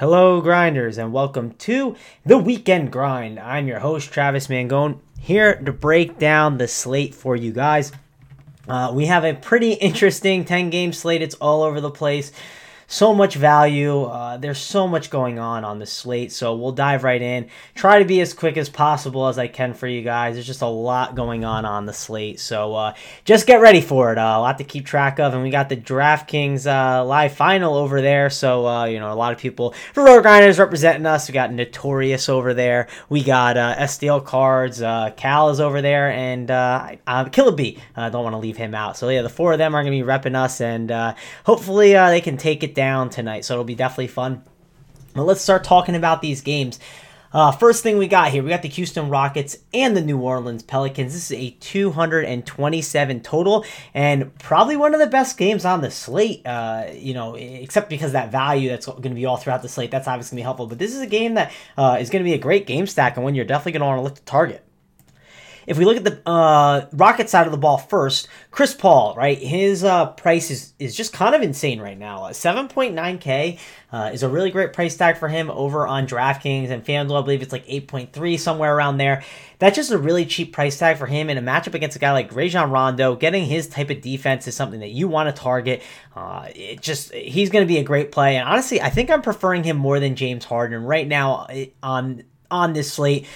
Hello, grinders, and welcome to the Weekend Grind. I'm your host, Travis Mangone, here to break down the slate for you guys. Uh, we have a pretty interesting 10 game slate, it's all over the place so much value. Uh, there's so much going on on the slate, so we'll dive right in. Try to be as quick as possible as I can for you guys. There's just a lot going on on the slate, so uh, just get ready for it. Uh, a lot to keep track of, and we got the DraftKings uh, live final over there. So uh, you know, a lot of people for RotoGrinders representing us. We got Notorious over there. We got uh, STL Cards. Cal is over there, and uh, Killer B. I don't want to leave him out. So yeah, the four of them are going to be repping us, and hopefully they can take it down tonight, so it'll be definitely fun. But let's start talking about these games. Uh, first thing we got here, we got the Houston Rockets and the New Orleans Pelicans. This is a 227 total, and probably one of the best games on the slate. Uh, you know, except because that value that's going to be all throughout the slate. That's obviously going to be helpful. But this is a game that uh, is going to be a great game stack, and one you're definitely going to want to look to target. If we look at the uh, Rocket side of the ball first, Chris Paul, right? His uh, price is, is just kind of insane right now. 7.9K uh, is a really great price tag for him over on DraftKings and FanDuel. I believe it's like 8.3, somewhere around there. That's just a really cheap price tag for him in a matchup against a guy like Rajon Rondo. Getting his type of defense is something that you want to target. Uh, it just he's going to be a great play, and honestly, I think I'm preferring him more than James Harden right now on on this slate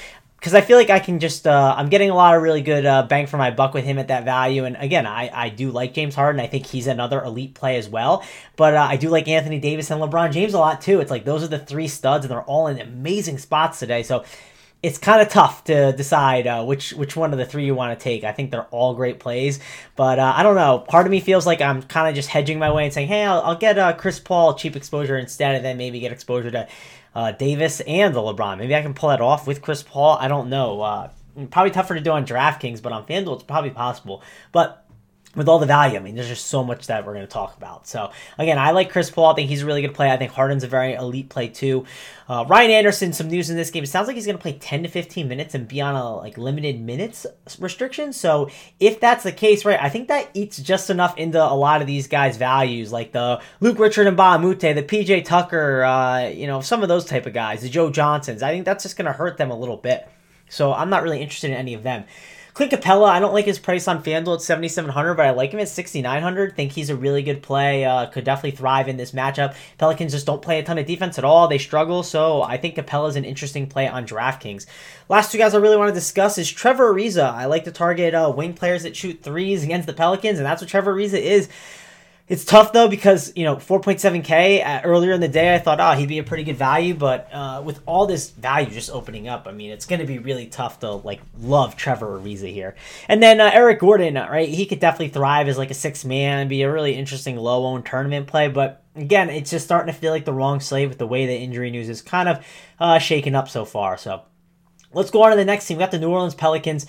because I feel like I can just uh, I'm getting a lot of really good uh, bang for my buck with him at that value. And again, I, I do like James Harden. I think he's another elite play as well. But uh, I do like Anthony Davis and LeBron James a lot too. It's like those are the three studs, and they're all in amazing spots today. So it's kind of tough to decide uh, which which one of the three you want to take. I think they're all great plays, but uh, I don't know. Part of me feels like I'm kind of just hedging my way and saying, "Hey, I'll, I'll get uh, Chris Paul cheap exposure instead, and then maybe get exposure to uh, Davis and the LeBron. Maybe I can pull that off with Chris Paul. I don't know. Uh, probably tougher to do on DraftKings, but on FanDuel, it's probably possible. But with all the value. I mean, there's just so much that we're going to talk about. So again, I like Chris Paul. I think he's a really good play. I think Harden's a very elite play too. Uh, Ryan Anderson, some news in this game. It sounds like he's going to play 10 to 15 minutes and be on a like limited minutes restriction. So if that's the case, right, I think that eats just enough into a lot of these guys' values, like the Luke Richard and a the PJ Tucker, uh, you know, some of those type of guys, the Joe Johnsons. I think that's just going to hurt them a little bit. So I'm not really interested in any of them. Clint Capela, I don't like his price on FanDuel at 7,700, but I like him at 6,900. Think he's a really good play. Uh, could definitely thrive in this matchup. Pelicans just don't play a ton of defense at all. They struggle, so I think Capela's an interesting play on DraftKings. Last two guys I really want to discuss is Trevor Ariza. I like to target uh, wing players that shoot threes against the Pelicans, and that's what Trevor Ariza is. It's tough though because you know 4.7k uh, earlier in the day I thought oh he'd be a pretty good value but uh, with all this value just opening up I mean it's going to be really tough to like love Trevor Ariza here. And then uh, Eric Gordon uh, right he could definitely thrive as like a six man be a really interesting low owned tournament play but again it's just starting to feel like the wrong slate with the way the injury news is kind of uh, shaken up so far so. Let's go on to the next team. We got the New Orleans Pelicans.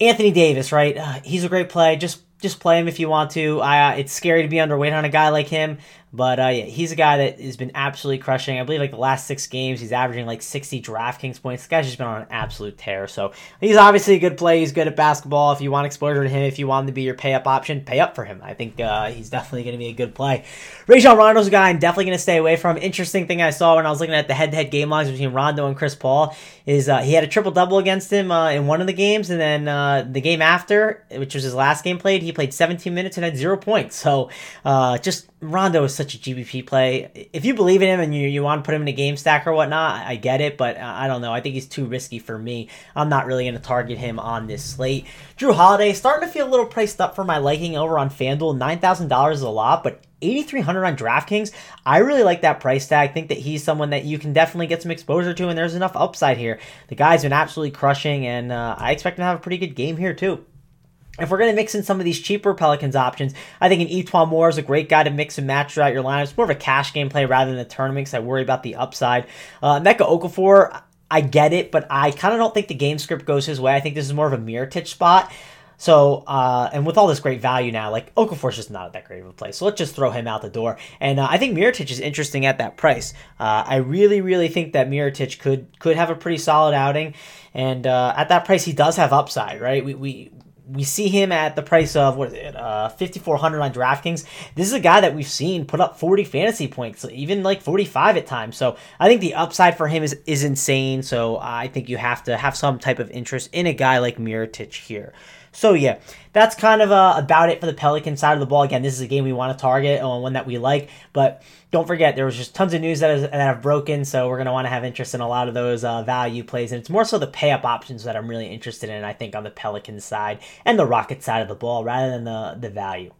Anthony Davis right uh, he's a great play just just play him if you want to. I, uh, it's scary to be underweight on a guy like him. But uh, yeah, he's a guy that has been absolutely crushing. I believe like the last six games, he's averaging like 60 DraftKings points. This guy's just been on an absolute tear. So he's obviously a good play. He's good at basketball. If you want exposure to him, if you want him to be your pay up option, pay up for him. I think uh, he's definitely going to be a good play. Rajon Rondo's a guy I'm definitely going to stay away from. Interesting thing I saw when I was looking at the head to head game logs between Rondo and Chris Paul is uh, he had a triple double against him uh, in one of the games, and then uh, the game after, which was his last game played, he played 17 minutes and had zero points. So uh, just Rondo is such a GPP play. If you believe in him and you, you want to put him in a game stack or whatnot, I get it, but I don't know. I think he's too risky for me. I'm not really going to target him on this slate. Jrue Holiday starting to feel a little priced up for my liking over on FanDuel. $9,000 is a lot, but 8300 on DraftKings. I really like that price tag. Think that he's someone that you can definitely get some exposure to, and there's enough upside here. The guy's been absolutely crushing, and uh, I expect him to have a pretty good game here, too. If we're going to mix in some of these cheaper Pelicans options, I think an E'Twaun Moore is a great guy to mix and match throughout your lineup. It's more of a cash game play rather than a tournament because I worry about the upside. Uh, Emeka Okafor, I get it, but I kind of don't think the game script goes his way. I think this is more of a Mirotic spot. So, uh, and with all this great value now, like Okafor's just not that great of a play. So let's just throw him out the door. And uh, I think Mirotic is interesting at that price. Uh, I really, really think that Mirotic could could have a pretty solid outing. And uh, at that price, he does have upside, right? We, we we see him at the price of what it, uh, 5400 on DraftKings. This is a guy that we've seen put up 40 fantasy points, even like 45 at times. So I think the upside for him is is insane. So I think you have to have some type of interest in a guy like Mirotic here. So yeah, that's kind of uh, about it for the Pelican side of the ball. Again, this is a game we want to target and one that we like, but don't forget there was just tons of news that, is, that have broken, so we're gonna want to have interest in a lot of those uh, value plays, and it's more so the pay up options that I'm really interested in. I think on the Pelican side and the Rocket side of the ball rather than the the value.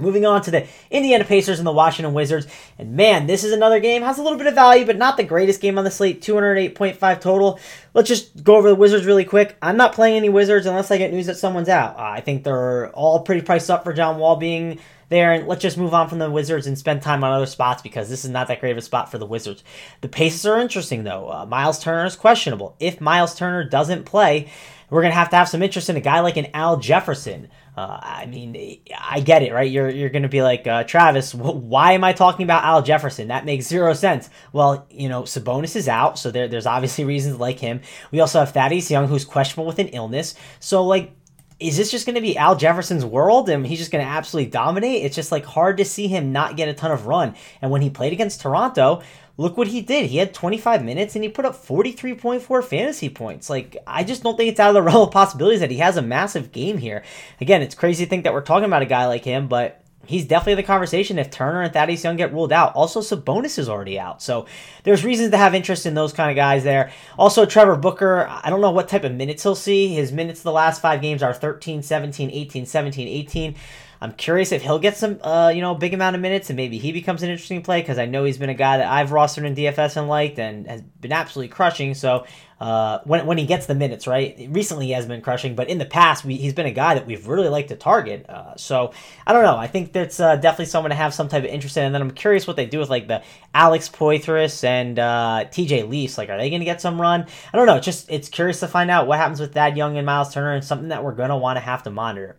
Moving on to the Indiana Pacers and the Washington Wizards. And man, this is another game. Has a little bit of value, but not the greatest game on the slate. 208.5 total. Let's just go over the Wizards really quick. I'm not playing any Wizards unless I get news that someone's out. I think they're all pretty priced up for John Wall being there. And let's just move on from the Wizards and spend time on other spots because this is not that great of a spot for the Wizards. The Pacers are interesting, though. Uh, Miles Turner is questionable. If Miles Turner doesn't play, we're going to have to have some interest in a guy like an Al Jefferson. Uh, I mean, I get it, right? You're you're going to be like uh, Travis. Why am I talking about Al Jefferson? That makes zero sense. Well, you know, Sabonis is out, so there, there's obviously reasons like him. We also have Thaddeus Young, who's questionable with an illness. So like, is this just going to be Al Jefferson's world and he's just going to absolutely dominate? It's just like hard to see him not get a ton of run. And when he played against Toronto, look what he did. He had 25 minutes and he put up 43.4 fantasy points. Like, I just don't think it's out of the realm of possibilities that he has a massive game here. Again, it's crazy to think that we're talking about a guy like him, but he's definitely the conversation if Turner and Thaddeus Young get ruled out. Also, Sabonis is already out. So there's reasons to have interest in those kind of guys there. Also, Trevor Booker, I don't know what type of minutes he'll see. His minutes the last five games are 13, 17, 18, 17, 18. I'm curious if he'll get some, uh, you know, big amount of minutes and maybe he becomes an interesting play because I know he's been a guy that I've rostered in DFS and liked and has been absolutely crushing. So uh, when, when he gets the minutes, right? Recently he has been crushing, but in the past we, he's been a guy that we've really liked to target. Uh, so I don't know. I think that's uh, definitely someone to have some type of interest in. And then I'm curious what they do with like the Alex Poythress and uh, TJ Leafs. Like, are they going to get some run? I don't know. It's just it's curious to find out what happens with that Young and Miles Turner and something that we're going to want to have to monitor.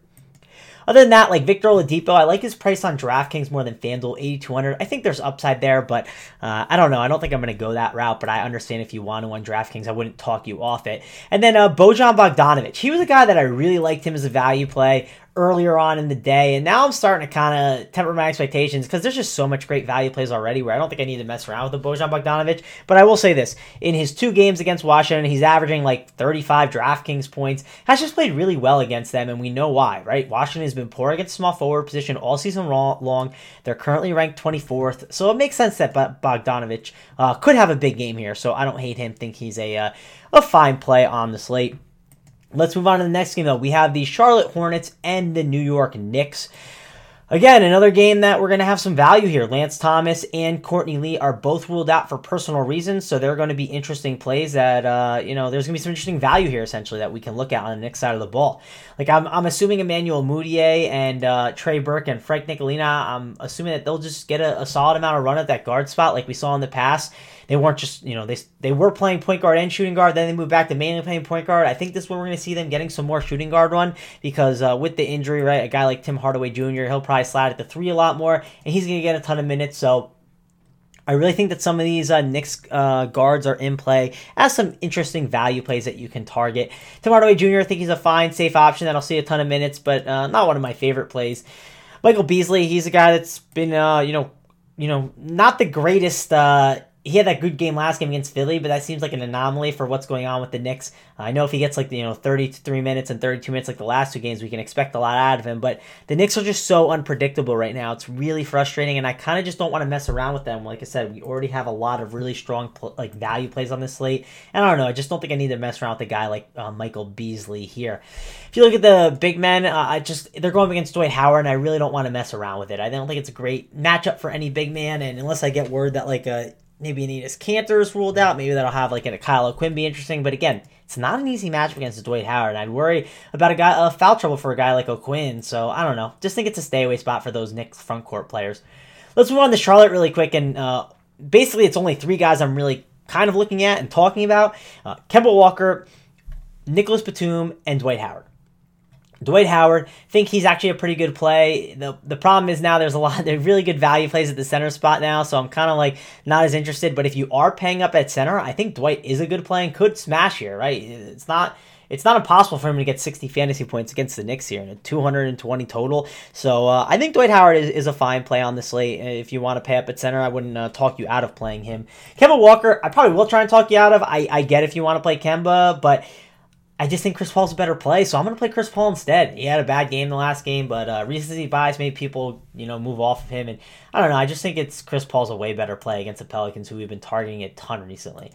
Other than that, like Victor Oladipo, I like his price on DraftKings more than FanDuel, 8200 I think there's upside there, but uh, I don't know. I don't think I'm going to go that route, but I understand if you want to on DraftKings, I wouldn't talk you off it. And then uh, Bojan Bogdanovic. He was a guy that I really liked him as a value play earlier on in the day. And now I'm starting to kind of temper my expectations because there's just so much great value plays already where I don't think I need to mess around with the Bojan Bogdanovic. But I will say this in his two games against Washington, he's averaging like 35 DraftKings points, has just played really well against them. And we know why, right? Washington has been poor against small forward position all season long. They're currently ranked 24th. So it makes sense that Bogdanovic uh, could have a big game here. So I don't hate him, think he's a, uh, a fine play on the slate. Let's move on to the next game, though. We have the Charlotte Hornets and the New York Knicks. Again, another game that we're going to have some value here. Lance Thomas and Courtney Lee are both ruled out for personal reasons, so they're going to be interesting plays that, uh, you know, there's going to be some interesting value here, essentially, that we can look at on the Knicks side of the ball. Like, I'm, I'm assuming Emmanuel Mudiay and uh, Trey Burke and Frank Ntilikina, I'm assuming that they'll just get a, a solid amount of run at that guard spot like we saw in the past they weren't just you know they they were playing point guard and shooting guard. Then they moved back to mainly playing point guard. I think this is when we're going to see them getting some more shooting guard run because uh, with the injury, right, a guy like Tim Hardaway Jr. he'll probably slide at the three a lot more, and he's going to get a ton of minutes. So. I really think that some of these uh, Knicks uh, guards are in play as some interesting value plays that you can target. Tim Hardaway Jr. I think he's a fine, safe option that I'll see a ton of minutes, but uh, not one of my favorite plays. Michael Beasley, he's a guy that's been, uh, you know, you know, not the greatest uh, he had that good game last game against Philly, but that seems like an anomaly for what's going on with the Knicks. I know if he gets like you know 33 minutes and 32 minutes like the last two games, we can expect a lot out of him. But the Knicks are just so unpredictable right now. It's really frustrating, and I kind of just don't want to mess around with them. Like I said, we already have a lot of really strong like value plays on this slate, and I don't know. I just don't think I need to mess around with a guy like uh, Michael Beasley here. If you look at the big men, uh, I just they're going against Dwight Howard, and I really don't want to mess around with it. I don't think it's a great matchup for any big man, and unless I get word that like a maybe an Enes Kanter is ruled out. Maybe that'll have like a Kyle O'Quinn be interesting. But again, it's not an easy matchup against Dwight Howard. I'd worry about a guy uh, foul trouble for a guy like O'Quinn. So I don't know. Just think it's a stay away spot for those Knicks front court players. Let's move on to Charlotte really quick. And uh, basically, it's only three guys I'm really kind of looking at and talking about: uh, Kemba Walker, Nicholas Batum, and Dwight Howard. Dwight Howard, think he's actually a pretty good play. The the problem is now there's a lot there's really good value plays at the center spot now, so I'm kind of like not as interested. But if you are paying up at center, I think Dwight is a good play and could smash here, right? It's not it's not impossible for him to get 60 fantasy points against the Knicks here and a 220 total. So uh, I think Dwight Howard is, is a fine play on the slate. If you want to pay up at center, I wouldn't uh, talk you out of playing him. Kemba Walker, I probably will try and talk you out of. I, I get if you want to play Kemba, but I just think Chris Paul's a better play, so I'm going to play Chris Paul instead. He had a bad game the last game, but uh, recency bias made people, you know, move off of him. And I don't know, I just think it's Chris Paul's a way better play against the Pelicans, who we've been targeting a ton recently.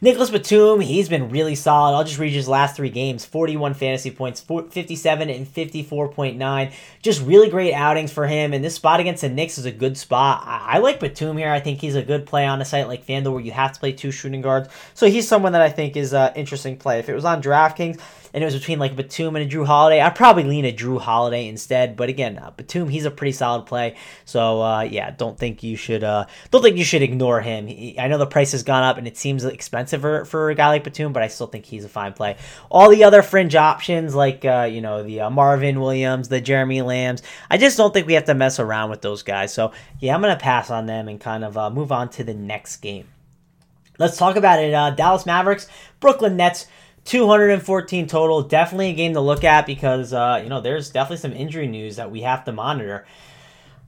Nicholas Batum, he's been really solid. I'll just read his last three games 41 fantasy points, 57 and 54.9. Just really great outings for him. And this spot against the Knicks is a good spot. I, I like Batum here. I think he's a good play on a site like FanDuel where you have to play two shooting guards. So he's someone that I think is an interesting play. If it was on DraftKings, and it was between like Batum and a Jrue Holiday, I'd probably lean a Jrue Holiday instead. But again, uh, Batum, he's a pretty solid play. So uh, yeah, don't think you should uh, don't think you should ignore him. He, I know the price has gone up and it seems expensive for, for a guy like Batum, but I still think he's a fine play. All the other fringe options like uh, you know the uh, Marvin Williams, the Jeremy Lambs, I just don't think we have to mess around with those guys. So yeah, I'm gonna pass on them and kind of uh, move on to the next game. Let's talk about it. Dallas Mavericks, Brooklyn Nets. 214 total. Definitely a game to look at because, uh, you know, there's definitely some injury news that we have to monitor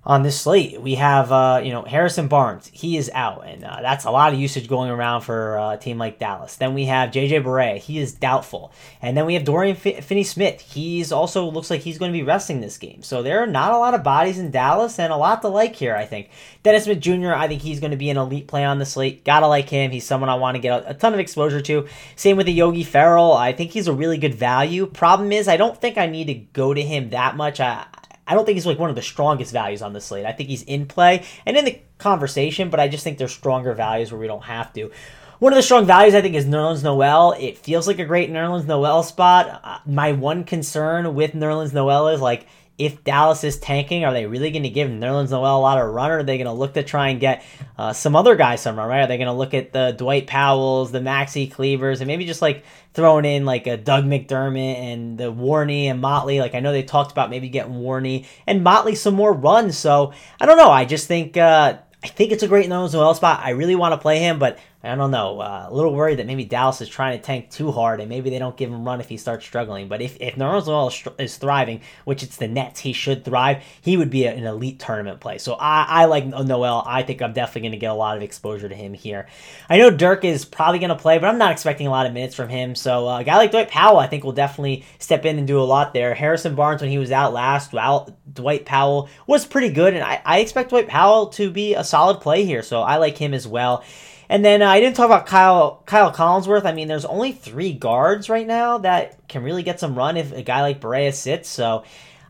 on this slate. We have, uh, you know, Harrison Barnes. He is out, and uh, that's a lot of usage going around for uh, a team like Dallas. Then we have JJ Barea. He is doubtful, and then we have Dorian F- Finney-Smith. He's also looks like he's going to be resting this game. So there are not a lot of bodies in Dallas, and a lot to like here. I think Dennis Smith Jr. I think he's going to be an elite play on the slate. Gotta like him. He's someone I want to get a, a ton of exposure to. Same with the Yogi Ferrell. I think he's a really good value. Problem is, I don't think I need to go to him that much. I I don't think he's like one of the strongest values on the slate. I think he's in play and in the conversation, but I just think there's stronger values where we don't have to. One of the strong values I think is Nerlens Noel. It feels like a great Nerlens Noel spot. Uh, my one concern with Nerlens Noel is like if Dallas is tanking, are they really going to give Nerlens Noel a lot of run, or are they going to look to try and get uh, some other guys some run, right? Are they going to look at the Dwight Powells, the Maxi Klebers, and maybe just like throwing in like a Doug McDermott and the Warney and Motley? Like I know they talked about maybe getting Warney and Motley some more runs. So I don't know. I just think uh, I think it's a great Nerlens Noel spot. I really want to play him, but I don't know. Uh, a little worried that maybe Dallas is trying to tank too hard, and maybe they don't give him run if he starts struggling. But if if Noel is, is thriving, which it's the Nets, he should thrive. He would be a, an elite tournament play. So I, I like Noel. I think I'm definitely going to get a lot of exposure to him here. I know Dirk is probably going to play, but I'm not expecting a lot of minutes from him. So uh, a guy like Dwight Powell, I think, will definitely step in and do a lot there. Harrison Barnes, when he was out last, Dwight Powell was pretty good, and I, I expect Dwight Powell to be a solid play here. So I like him as well. And then uh, I didn't talk about Kyle Kyle Collinsworth. I mean, there's only three guards right now that can really get some run if a guy like Barea sits. So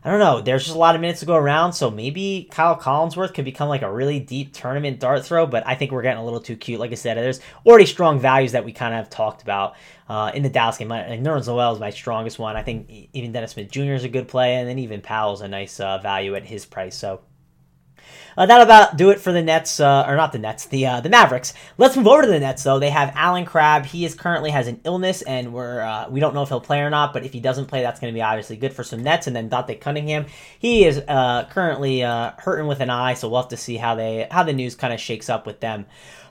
I don't know. There's just a lot of minutes to go around. So maybe Kyle Collinsworth could become like a really deep tournament dart throw. But I think we're getting a little too cute. Like I said, there's already strong values that we kind of talked about uh, in the Dallas game. Like Nerlens Noel is my strongest one. I think even Dennis Smith Jr. is a good play, and then even Powell's a nice uh, value at his price. So uh, that'll about do it for the Nets, uh, or not the Nets, the uh, the Mavericks. Let's move over to the Nets though. They have Allen Crabbe. He is currently has an illness, and we're uh, we don't know if he'll play or not. But if he doesn't play, that's going to be obviously good for some Nets. And then Dante Cunningham, he is uh, currently uh, hurting with an eye, so we'll have to see how they how the news kind of shakes up with them.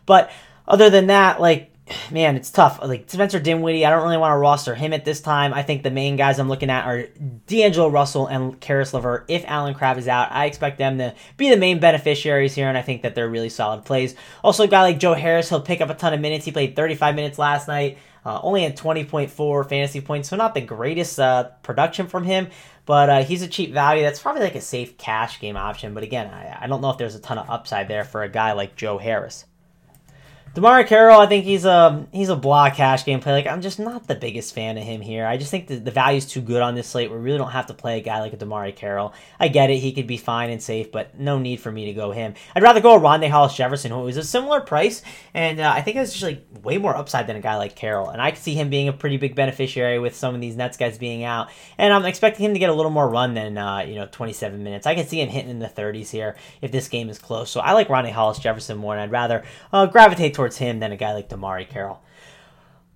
But other than that, like man, it's tough. Like Spencer Dinwiddie, I don't really want to roster him at this time. I think the main guys I'm looking at are D'Angelo Russell and Caris LeVert. If Allen Crabbe is out, I expect them to be the main beneficiaries here, and I think that they're really solid plays. Also, a guy like Joe Harris, he'll pick up a ton of minutes. He played 35 minutes last night. Uh, only had 20.4 fantasy points, so not the greatest uh, production from him, but uh, he's a cheap value. That's probably like a safe cash game option. But again, I, I don't know if there's a ton of upside there for a guy like Joe Harris. DeMarre Carroll, I think he's a he's a blah cash game play. Like I'm just not the biggest fan of him here. I just think the, the value's too good on this slate. We really don't have to play a guy like a DeMarre Carroll. I get it, he could be fine and safe, but no need for me to go him. I'd rather go Rondae Hollis Jefferson, who was a similar price, and uh, I think it's just like way more upside than a guy like Carroll. And I could see him being a pretty big beneficiary with some of these Nets guys being out. And I'm expecting him to get a little more run than uh, you know 27 minutes. I could see him hitting in the 30s here if this game is close. So I like Rondae Hollis Jefferson more, and I'd rather uh, gravitate towards him than a guy like DeMarre Carroll.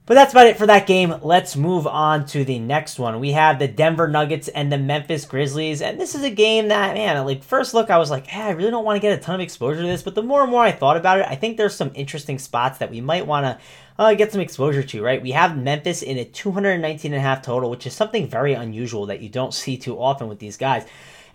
But that's about it for that game. Let's move on to the next one. We have the Denver Nuggets and the Memphis Grizzlies. And this is a game that, man, like first look, I was like, hey, I really don't want to get a ton of exposure to this. But the more and more I thought about it, I think there's some interesting spots that we might want to uh, get some exposure to, right? We have Memphis in a 219 and a half total, which is something very unusual that you don't see too often with these guys.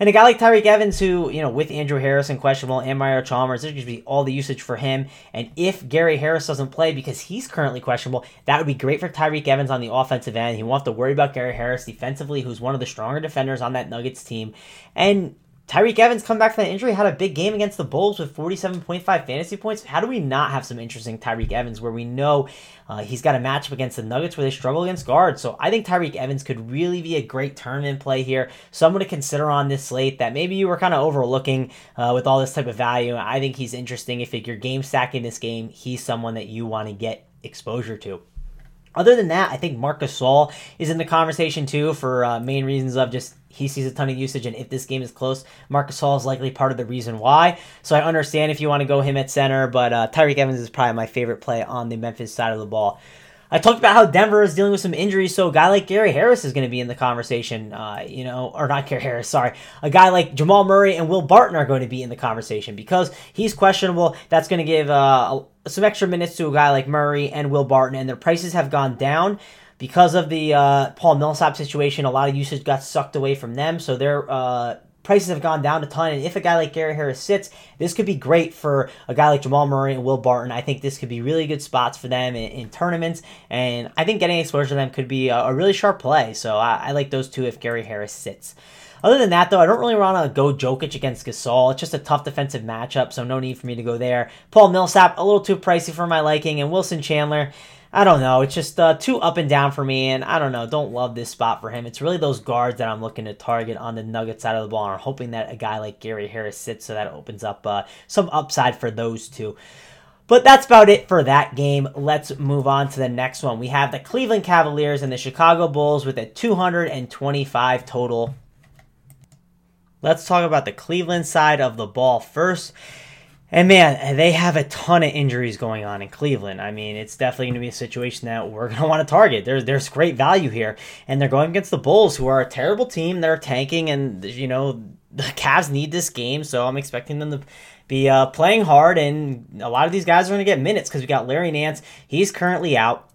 And a guy like Tyreke Evans, who, you know, with Andrew Harrison questionable and Mario Chalmers, there's going to be all the usage for him. And if Gary Harris doesn't play because he's currently questionable, that would be great for Tyreke Evans on the offensive end. He won't have to worry about Gary Harris defensively, who's one of the stronger defenders on that Nuggets team. And Tyreke Evans come back from that injury, had a big game against the Bulls with 47.5 fantasy points. How do we not have some interesting Tyreke Evans where we know uh, he's got a matchup against the Nuggets where they struggle against guards? So I think Tyreke Evans could really be a great tournament play here. Someone to consider on this slate that maybe you were kind of overlooking uh, with all this type of value. I think he's interesting. If you're game stacking this game, he's someone that you want to get exposure to. Other than that, I think Marcus Gasol is in the conversation too for uh, main reasons of just he sees a ton of usage, and if this game is close, Marcus Hall is likely part of the reason why. So I understand if you want to go him at center, but uh, Tyreke Evans is probably my favorite play on the Memphis side of the ball. I talked about how Denver is dealing with some injuries, so a guy like Gary Harris is going to be in the conversation. Uh, you know, or not Gary Harris, sorry. A guy like Jamal Murray and Will Barton are going to be in the conversation because he's questionable. That's going to give uh, some extra minutes to a guy like Murray and Will Barton, and their prices have gone down because of the uh, Paul Millsap situation, a lot of usage got sucked away from them, so their uh, prices have gone down a ton. And if a guy like Gary Harris sits, this could be great for a guy like Jamal Murray and Will Barton. I think this could be really good spots for them in, in tournaments, and I think getting exposure to them could be a, a really sharp play. So I, I like those two if Gary Harris sits. Other than that, though, I don't really want to go Jokic against Gasol. It's just a tough defensive matchup, so no need for me to go there. Paul Millsap, a little too pricey for my liking, and Wilson Chandler. I don't know. It's just uh, too up and down for me, and I don't know. Don't love this spot for him. It's really those guards that I'm looking to target on the Nugget side of the ball, and I'm hoping that a guy like Gary Harris sits, so that opens up uh, some upside for those two. But that's about it for that game. Let's move on to the next one. We have the Cleveland Cavaliers and the Chicago Bulls with a 225 total. Let's talk about the Cleveland side of the ball first. And man, they have a ton of injuries going on in Cleveland. I mean, it's definitely going to be a situation that we're going to want to target. There's there's great value here, and they're going against the Bulls, who are a terrible team. They're tanking, and you know the Cavs need this game, so I'm expecting them to be uh, playing hard. And a lot of these guys are going to get minutes because we got Larry Nance. He's currently out.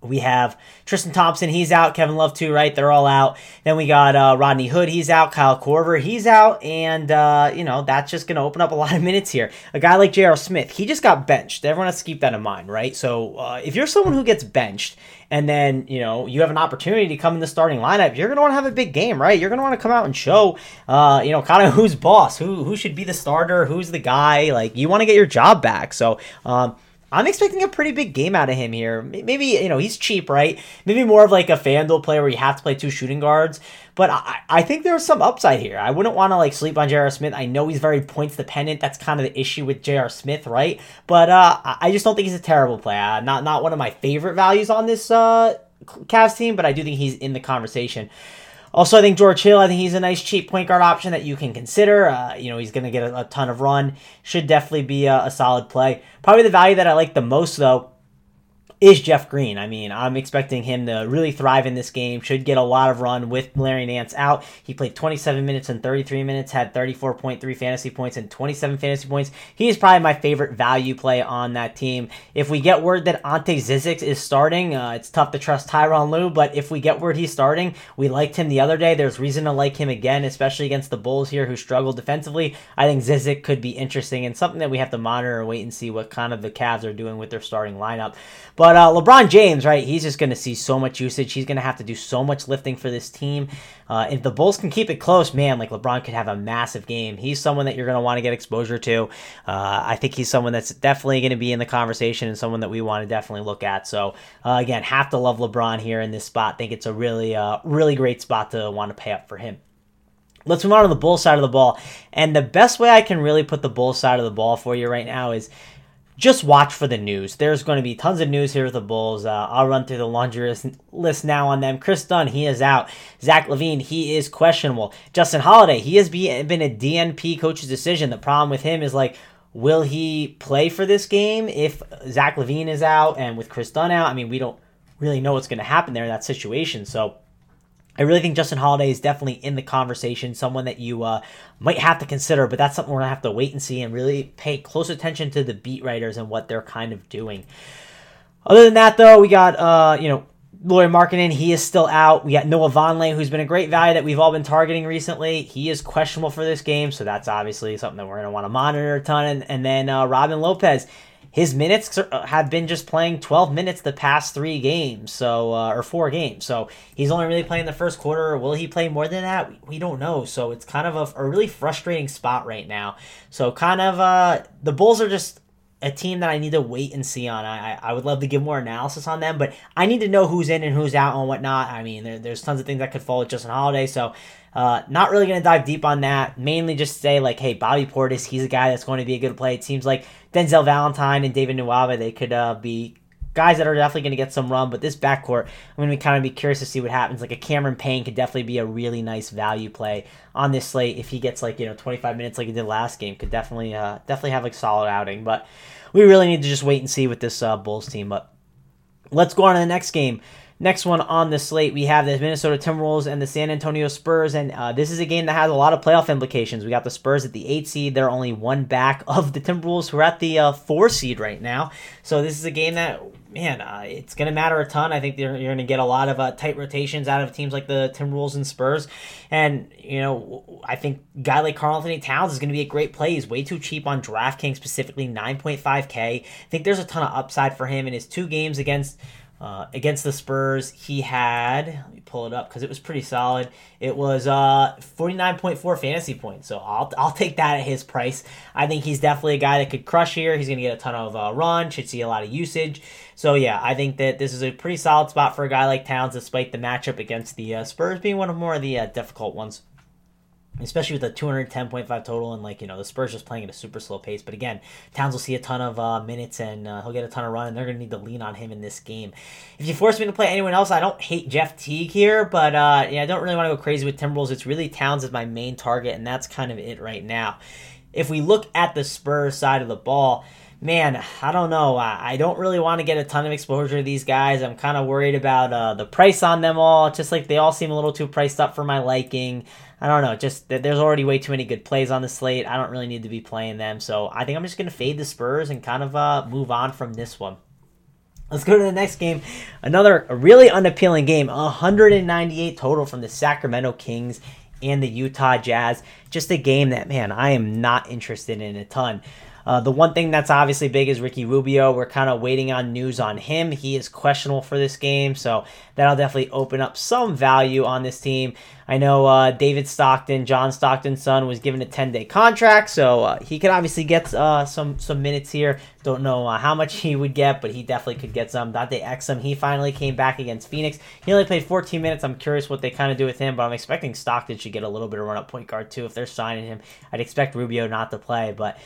We have Tristan Thompson, he's out. Kevin Love, too, right? They're all out. Then we got uh, Rodney Hood, he's out. Kyle Korver, he's out. And, uh, you know, that's just going to open up a lot of minutes here. A guy like J.R. Smith, he just got benched. Everyone has to keep that in mind, right? So uh, if you're someone who gets benched and then, you know, you have an opportunity to come in the starting lineup, you're going to want to have a big game, right? You're going to want to come out and show, uh, you know, kind of who's boss, who, who should be the starter, who's the guy. Like, you want to get your job back. So, um, I'm expecting a pretty big game out of him here. Maybe, you know, he's cheap, right? Maybe more of like a FanDuel player where you have to play two shooting guards. But I, I think there's some upside here. I wouldn't want to like sleep on J.R. Smith. I know he's very points dependent. That's kind of the issue with J.R. Smith, right? But uh, I just don't think he's a terrible player. Uh, not not one of my favorite values on this uh, Cavs team, but I do think he's in the conversation. Also, I think George Hill, I think he's a nice cheap point guard option that you can consider. Uh, you know, he's going to get a, a, ton of run. Should definitely be a, a, solid play. Probably the value that I like the most, though, is Jeff Green. I mean, I'm expecting him to really thrive in this game. Should get a lot of run with Larry Nance out. He played 27 minutes and 33 minutes, had 34.3 fantasy points and 27 fantasy points. He is probably my favorite value play on that team. If we get word that Ante Zizic is starting, uh, it's tough to trust Tyronn Lue, but if we get word he's starting, we liked him the other day. There's reason to like him again, especially against the Bulls here who struggled defensively. I think Zizic could be interesting and something that we have to monitor and wait and see what kind of the Cavs are doing with their starting lineup. But uh, LeBron James, right? He's just going to see so much usage. He's going to have to do so much lifting for this team. Uh, if the Bulls can keep it close, man, like LeBron could have a massive game. He's someone that you're going to want to get exposure to. Uh, I think he's someone that's definitely going to be in the conversation and someone that we want to definitely look at. So uh, again, have to love LeBron here in this spot. Think it's a really, uh, really great spot to want to pay up for him. Let's move on to the bull side of the ball. And the best way I can really put the bull side of the ball for you right now is just watch for the news. There's going to be tons of news here with the Bulls. Uh, I'll run through the laundry list now on them. Kris Dunn, he is out. Zach LaVine, he is questionable. Justin Holiday, he has been a DNP coach's decision. The problem with him is like, will he play for this game if Zach LaVine is out and with Kris Dunn out? I mean, we don't really know what's going to happen there in that situation. So I really think Justin Holiday is definitely in the conversation, someone that you uh, might have to consider, but that's something we're gonna have to wait and see and really pay close attention to the beat writers and what they're kind of doing. Other than that, though, we got uh, you know Lauri Markkanen, he is still out. We got Noah Vonleh, who's been a great value that we've all been targeting recently. He is questionable for this game, so that's obviously something that we're going to want to monitor a ton. And, and then uh, Robin Lopez, his minutes have been just playing 12 minutes the past three games, so uh, or four games. So he's only really playing the first quarter. Will he play more than that? We, we don't know. So it's kind of a, a, really frustrating spot right now. So kind of uh, the Bulls are just a team that I need to wait and see on. I, I would love to give more analysis on them, but I need to know who's in and who's out and whatnot. I mean, there, there's tons of things that could fall with Justin Holiday, so uh, not really going to dive deep on that. Mainly just say, like, hey, Bobby Portis, he's a guy that's going to be a good play. It seems like Denzel Valentine and David Nwaba, they could uh, be guys that are definitely going to get some run, but this backcourt, I'm going to kind of be curious to see what happens. Like a Cameron Payne could definitely be a really nice value play on this slate if he gets like you know 25 minutes like he did last game. Could definitely uh, definitely have like solid outing, but we really need to just wait and see with this uh, Bulls team. But let's go on to the next game. Next one on the slate, we have the Minnesota Timberwolves and the San Antonio Spurs, and uh, this is a game that has a lot of playoff implications. We got the Spurs at the eight seed; they're only one back of the Timberwolves, who are at the uh, four seed right now. So this is a game that, man, uh, it's going to matter a ton. I think you're, going to get a lot of uh, tight rotations out of teams like the Timberwolves and Spurs, and you know, I think guy like Karl-Anthony Towns is going to be a great play. He's way too cheap on DraftKings, specifically 9.5K. I think there's a ton of upside for him in his two games against uh, against the Spurs, he had, let me pull it up because it was pretty solid. It was uh, 49.4 fantasy points. So I'll, I'll take that at his price. I think he's definitely a guy that could crush here. He's going to get a ton of uh, run, should see a lot of usage. So yeah, I think that this is a pretty solid spot for a guy like Towns, despite the matchup against the uh, Spurs being one of more of the uh, difficult ones especially with the 210.5 total and like you know the Spurs just playing at a super slow pace. But again, Towns will see a ton of uh, minutes and uh, he'll get a ton of run, and they're going to need to lean on him in this game. If you force me to play anyone else, I don't hate Jeff Teague here, but uh, yeah, I don't really want to go crazy with Timberwolves. It's really Towns as my main target, and that's kind of it right now. If we look at the Spurs side of the ball man, I don't know. I, I don't really want to get a ton of exposure to these guys. I'm kind of worried about uh, the price on them all. Just like they all seem a little too priced up for my liking. I don't know. Just there's already way too many good plays on the slate. I don't really need to be playing them. So I think I'm just gonna fade the Spurs and kind of uh, move on from this one. Let's go to the next game. Another really unappealing game. 198 total from the Sacramento Kings and the Utah Jazz. Just a game that, man, I am not interested in a ton. Uh, the one thing that's obviously big is Ricky Rubio. We're kind of waiting on news on him. He is questionable for this game, so that'll definitely open up some value on this team. I know uh, David Stockton, John Stockton's son, was given a 10 day contract, so uh, he could obviously get uh, some some minutes here. Don't know uh, how much he would get, but he definitely could get some. Dante Exum, he finally came back against Phoenix. He only played 14 minutes. I'm curious what they kind of do with him, but I'm expecting Stockton should get a little bit of run up point guard too if they're signing him. I'd expect Rubio not to play, but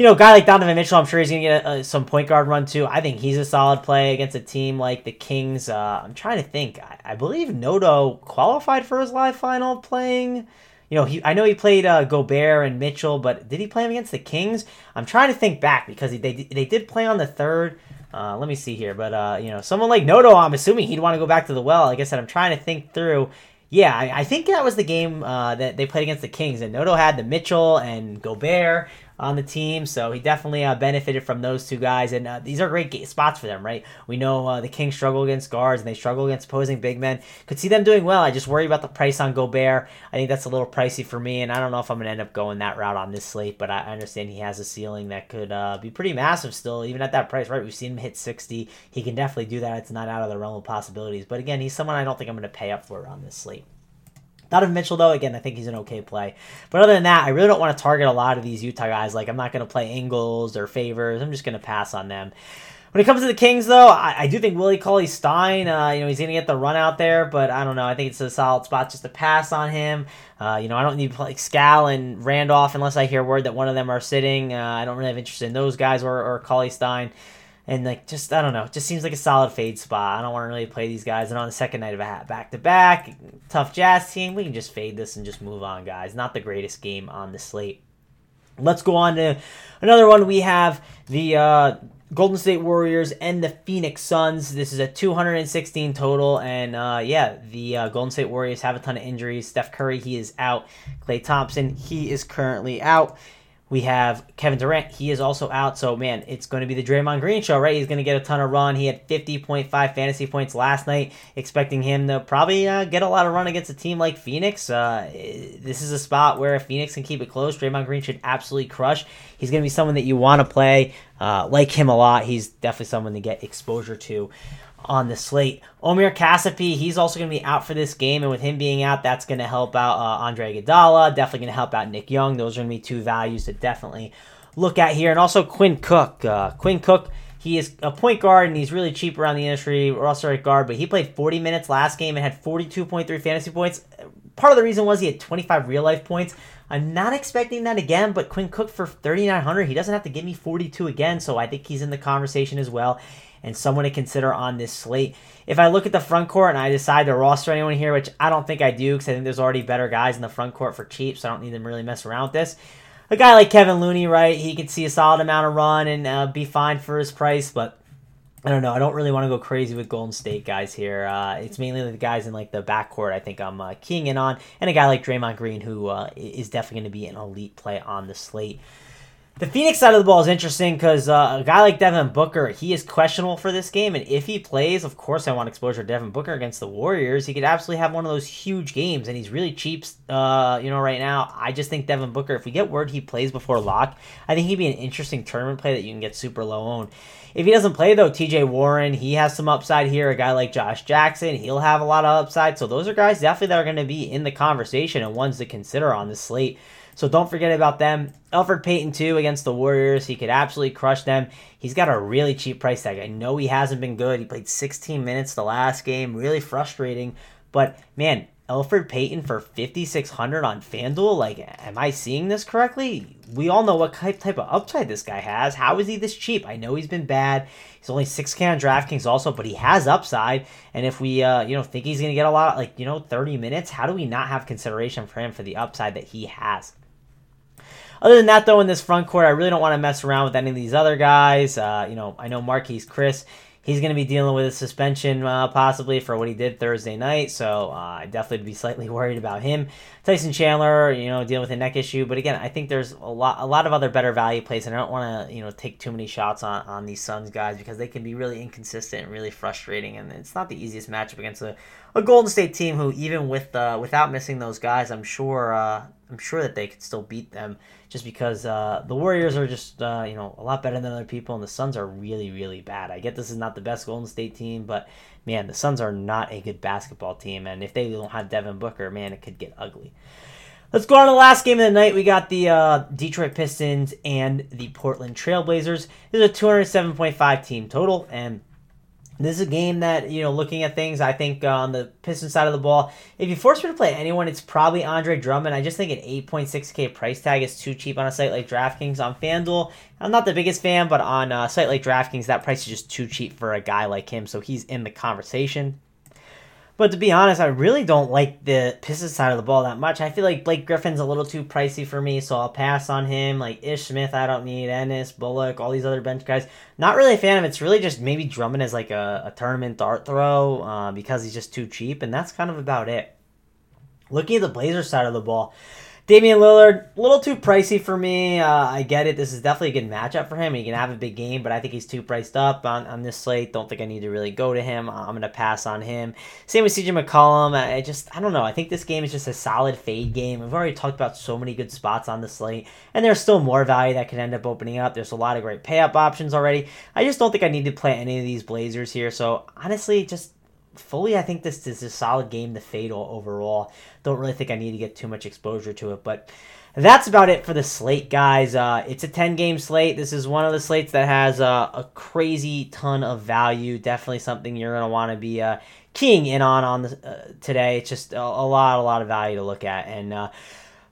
you know, a guy like Donovan Mitchell, I'm sure he's going to get uh, some point guard run too. I think he's a solid play against a team like the Kings. Uh, I'm trying to think. I, I, believe Noto qualified for his live final playing. You know, he I know he played uh, Gobert and Mitchell, but did he play him against the Kings? I'm trying to think back because they they did play on the third. Uh, let me see here, but uh, you know, someone like Noto, I'm assuming he'd want to go back to the well. Like I said, I'm trying to think through. Yeah, I, I think that was the game uh, that they played against the Kings, and Noto had the Mitchell and Gobert on the team, so he definitely uh, benefited from those two guys. And uh, these are great spots for them, right? We know uh, the Kings struggle against guards and they struggle against opposing big men. Could see them doing well. I just worry about the price on Gobert. I think that's a little pricey for me, and I don't know if I'm going to end up going that route on this slate. But I understand he has a ceiling that could uh, be pretty massive still, even at that price, right? We've seen him hit 60. He can definitely do that. It's not out of the realm of possibilities. But again, he's someone I don't think I'm going to pay up for on this slate. Donovan Mitchell, though, again, I think he's an okay play. But other than that, I really don't want to target a lot of these Utah guys. Like, I'm not going to play Ingles or Favors. I'm just going to pass on them. When it comes to the Kings, though, I, I do think Willie Cauley Stein, uh, you know, he's going to get the run out there, but I don't know. I think it's a solid spot just to pass on him. Uh, you know, I don't need like Skal and Randolph unless I hear word that one of them are sitting. Uh, I don't really have interest in those guys or, or Cauley Stein and like just I don't know, just seems like a solid fade spot. I don't want to really play these guys. And on the second night of a hat, back to back, tough Jazz team, we can just fade this and just move on, guys. Not the greatest game on the slate. Let's go on to another one. We have the uh, Golden State Warriors and the Phoenix Suns. This is a 216 total, and uh, yeah, the uh, Golden State Warriors have a ton of injuries. Steph Curry, he is out. Klay Thompson, he is currently out. We have Kevin Durant. He is also out. So, man, it's going to be the Draymond Green show, right? He's going to get a ton of run. He had 50.5 fantasy points last night, expecting him to probably uh, get a lot of run against a team like Phoenix. Uh, this is a spot where if Phoenix can keep it close, Draymond Green should absolutely crush. He's going to be someone that you want to play. Uh, like him a lot. He's definitely someone to get exposure to on the slate. Omri Casspi, he's also going to be out for this game, and with him being out, that's going to help out uh, Andre Iguodala. Definitely going to help out Nick Young. Those are going to be two values to definitely look at here, and also Quinn Cook. Uh, Quinn Cook, he is a point guard, and he's really cheap around the industry. Or also a guard, but he played 40 minutes last game and had 42.3 fantasy points. Part of the reason was he had 25 real life points. I'm not expecting that again, but Quinn Cook for 3,900, he doesn't have to give me 42 again, so I think he's in the conversation as well and someone to consider on this slate. If I look at the front court and I decide to roster anyone here, which I don't think I do because I think there's already better guys in the front court for cheap, so I don't need them really mess around with this. A guy like Kevin Looney, right? He could see a solid amount of run and uh, be fine for his price, but I don't know. I don't really want to go crazy with Golden State guys here. Uh, it's mainly the guys in like the backcourt. I think I'm uh, keying in on, and a guy like Draymond Green who uh, is definitely going to be an elite play on the slate. The Phoenix side of the ball is interesting because uh, a guy like Devin Booker, he is questionable for this game, and if he plays, of course, I want exposure to Devin Booker against the Warriors. He could absolutely have one of those huge games, and he's really cheap, uh, you know, right now. I just think Devin Booker, if we get word he plays before lock, I think he'd be an interesting tournament play that you can get super low on. If he doesn't play though, TJ Warren, he has some upside here. A guy like Josh Jackson, he'll have a lot of upside. So those are guys definitely that are going to be in the conversation and ones to consider on the slate. So don't forget about them. Elfrid Payton, too, against the Warriors. He could absolutely crush them. He's got a really cheap price tag. I know he hasn't been good. He played 16 minutes the last game. Really frustrating. But, man, Elfrid Payton for 5600 on FanDuel? Like, am I seeing this correctly? We all know what type, type of upside this guy has. How is he this cheap? I know he's been bad. He's only 6K on DraftKings also, but he has upside. And if we, uh, you know, think he's going to get a lot, like, you know, 30 minutes, how do we not have consideration for him for the upside that he has? Other than that, though, in this front court, I really don't want to mess around with any of these other guys. Uh, you know, I know Marquese Chriss. He's going to be dealing with a suspension uh, possibly for what he did Thursday night, so uh, I definitely be slightly worried about him. Tyson Chandler, you know, dealing with a neck issue, but again, I think there's a lot, a lot of other better value plays, and I don't want to, you know, take too many shots on, on these Suns guys because they can be really inconsistent and really frustrating, and it's not the easiest matchup against a, a Golden State team who, even with uh, without missing those guys, I'm sure, uh, I'm sure that they could still beat them just because uh, the Warriors are just uh, you know a lot better than other people, and the Suns are really really bad. I get this is not the best Golden State team, but man, the Suns are not a good basketball team, and if they don't have Devin Booker, man, it could get ugly. Let's go on to the last game of the night. We got the uh, Detroit Pistons and the Portland Trailblazers. This is a 207.5 team total, and this is a game that, you know, looking at things, I think uh, on the Pistons side of the ball, if you force me to play anyone, it's probably Andre Drummond. I just think an 8.6K price tag is too cheap on a site like DraftKings. On FanDuel, I'm not the biggest fan, but on a site like DraftKings, that price is just too cheap for a guy like him, so he's in the conversation. But to be honest, I really don't like the Pistons side of the ball that much. I feel like Blake Griffin's a little too pricey for me, so I'll pass on him. Like Ish Smith, I don't need. Ennis, Bullock, all these other bench guys. Not really a fan of. It. It's really just maybe Drummond as like a, a tournament dart throw uh, because he's just too cheap, and that's kind of about it. Looking at the Blazers side of the ball, Damian Lillard, a little too pricey for me. Uh, I get it. This is definitely a good matchup for him. He can have a big game, but I think he's too priced up on, on this slate. Don't think I need to really go to him. I'm going to pass on him. Same with CJ McCollum. I just, I don't know. I think this game is just a solid fade game. We've already talked about so many good spots on the slate, and there's still more value that can end up opening up. There's a lot of great pay up options already. I just don't think I need to play any of these Blazers here. So honestly, just fully, I think this is a solid game to Fatal overall. Don't really think I need to get too much exposure to it, but that's about it for the slate, guys. Uh, it's a 10 game slate. This is one of the slates that has uh, a crazy ton of value. Definitely something you're going to want to be uh, keying in on on the, uh, today. It's just a, a, lot, a lot of value to look at. And uh,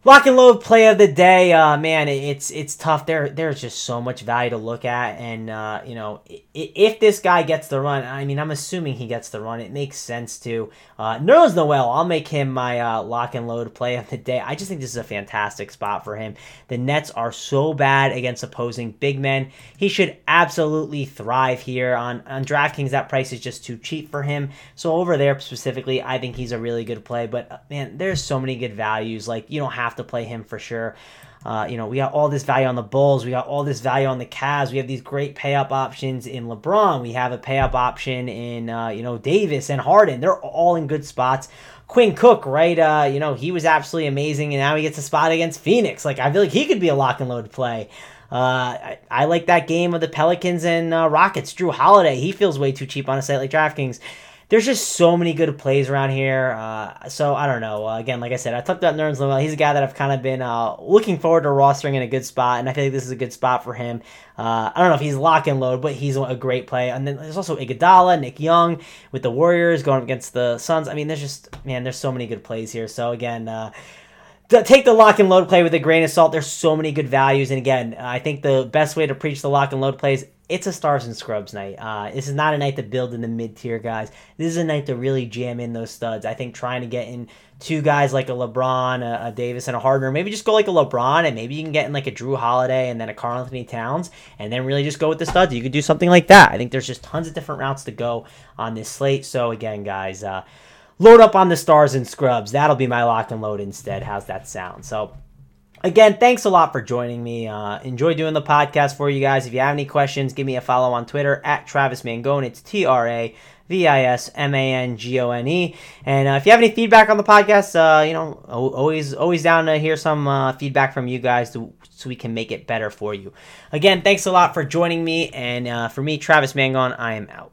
Lock and load play of the day, uh, man. It's it's tough. There there's just so much value to look at, and uh, you know if this guy gets the run, I mean I'm assuming he gets the run. It makes sense to. Uh, Nerlens Noel, I'll make him my uh, lock and load play of the day. I just think this is a fantastic spot for him. The Nets are so bad against opposing big men. He should absolutely thrive here on on DraftKings. That price is just too cheap for him. So over there specifically, I think he's a really good play. But uh, man, there's so many good values. Like you don't have have to play him for sure. Uh, you know, we got all this value on the Bulls. We got all this value on the Cavs. We have these great pay up options in LeBron. We have a pay up option in, uh, you know, Davis and Harden. They're all in good spots. Quinn Cook, right? Uh, you know, he was absolutely amazing, and now he gets a spot against Phoenix. Like, I feel like he could be a lock and load play. Uh, I, I, like that game of the Pelicans and uh, Rockets. Jrue Holiday, he feels way too cheap on a site like DraftKings there's just so many good plays around here. Uh, so I don't know. Uh, again, like I said, I talked about Nerlens Noel. He's a guy that I've kind of been uh, looking forward to rostering in a good spot, and I feel like this is a good spot for him. Uh, I don't know if he's lock and load, but he's a great play. And then there's also Iguodala, Nick Young with the Warriors going against the Suns. I mean, there's just man, there's so many good plays here. So again uh, take the lock and load play with a grain of salt. There's so many good values, and again, I think the best way to preach the lock and load plays it's a stars and scrubs night. Uh, this is not a night to build in the mid tier guys. This is a night to really jam in those studs. I think trying to get in two guys like a LeBron, a, a Davis, and a Harden, maybe just go like a LeBron, and maybe you can get in like a Jrue Holiday and then a Karl-Anthony Towns, and then really just go with the studs. You could do something like that. I think there's just tons of different routes to go on this slate. So again, guys. Uh, load up on the stars and scrubs. That'll be my lock and load instead. How's that sound? So, again, thanks a lot for joining me. Uh, enjoy doing the podcast for you guys. If you have any questions, give me a follow on Twitter at Travis Mangone. It's T R A V I S M A N G O N E. And uh, if you have any feedback on the podcast, uh, you know, always always down to hear some uh, feedback from you guys to, so we can make it better for you. Again, thanks a lot for joining me. And uh, for me, Travis Mangone, I am out.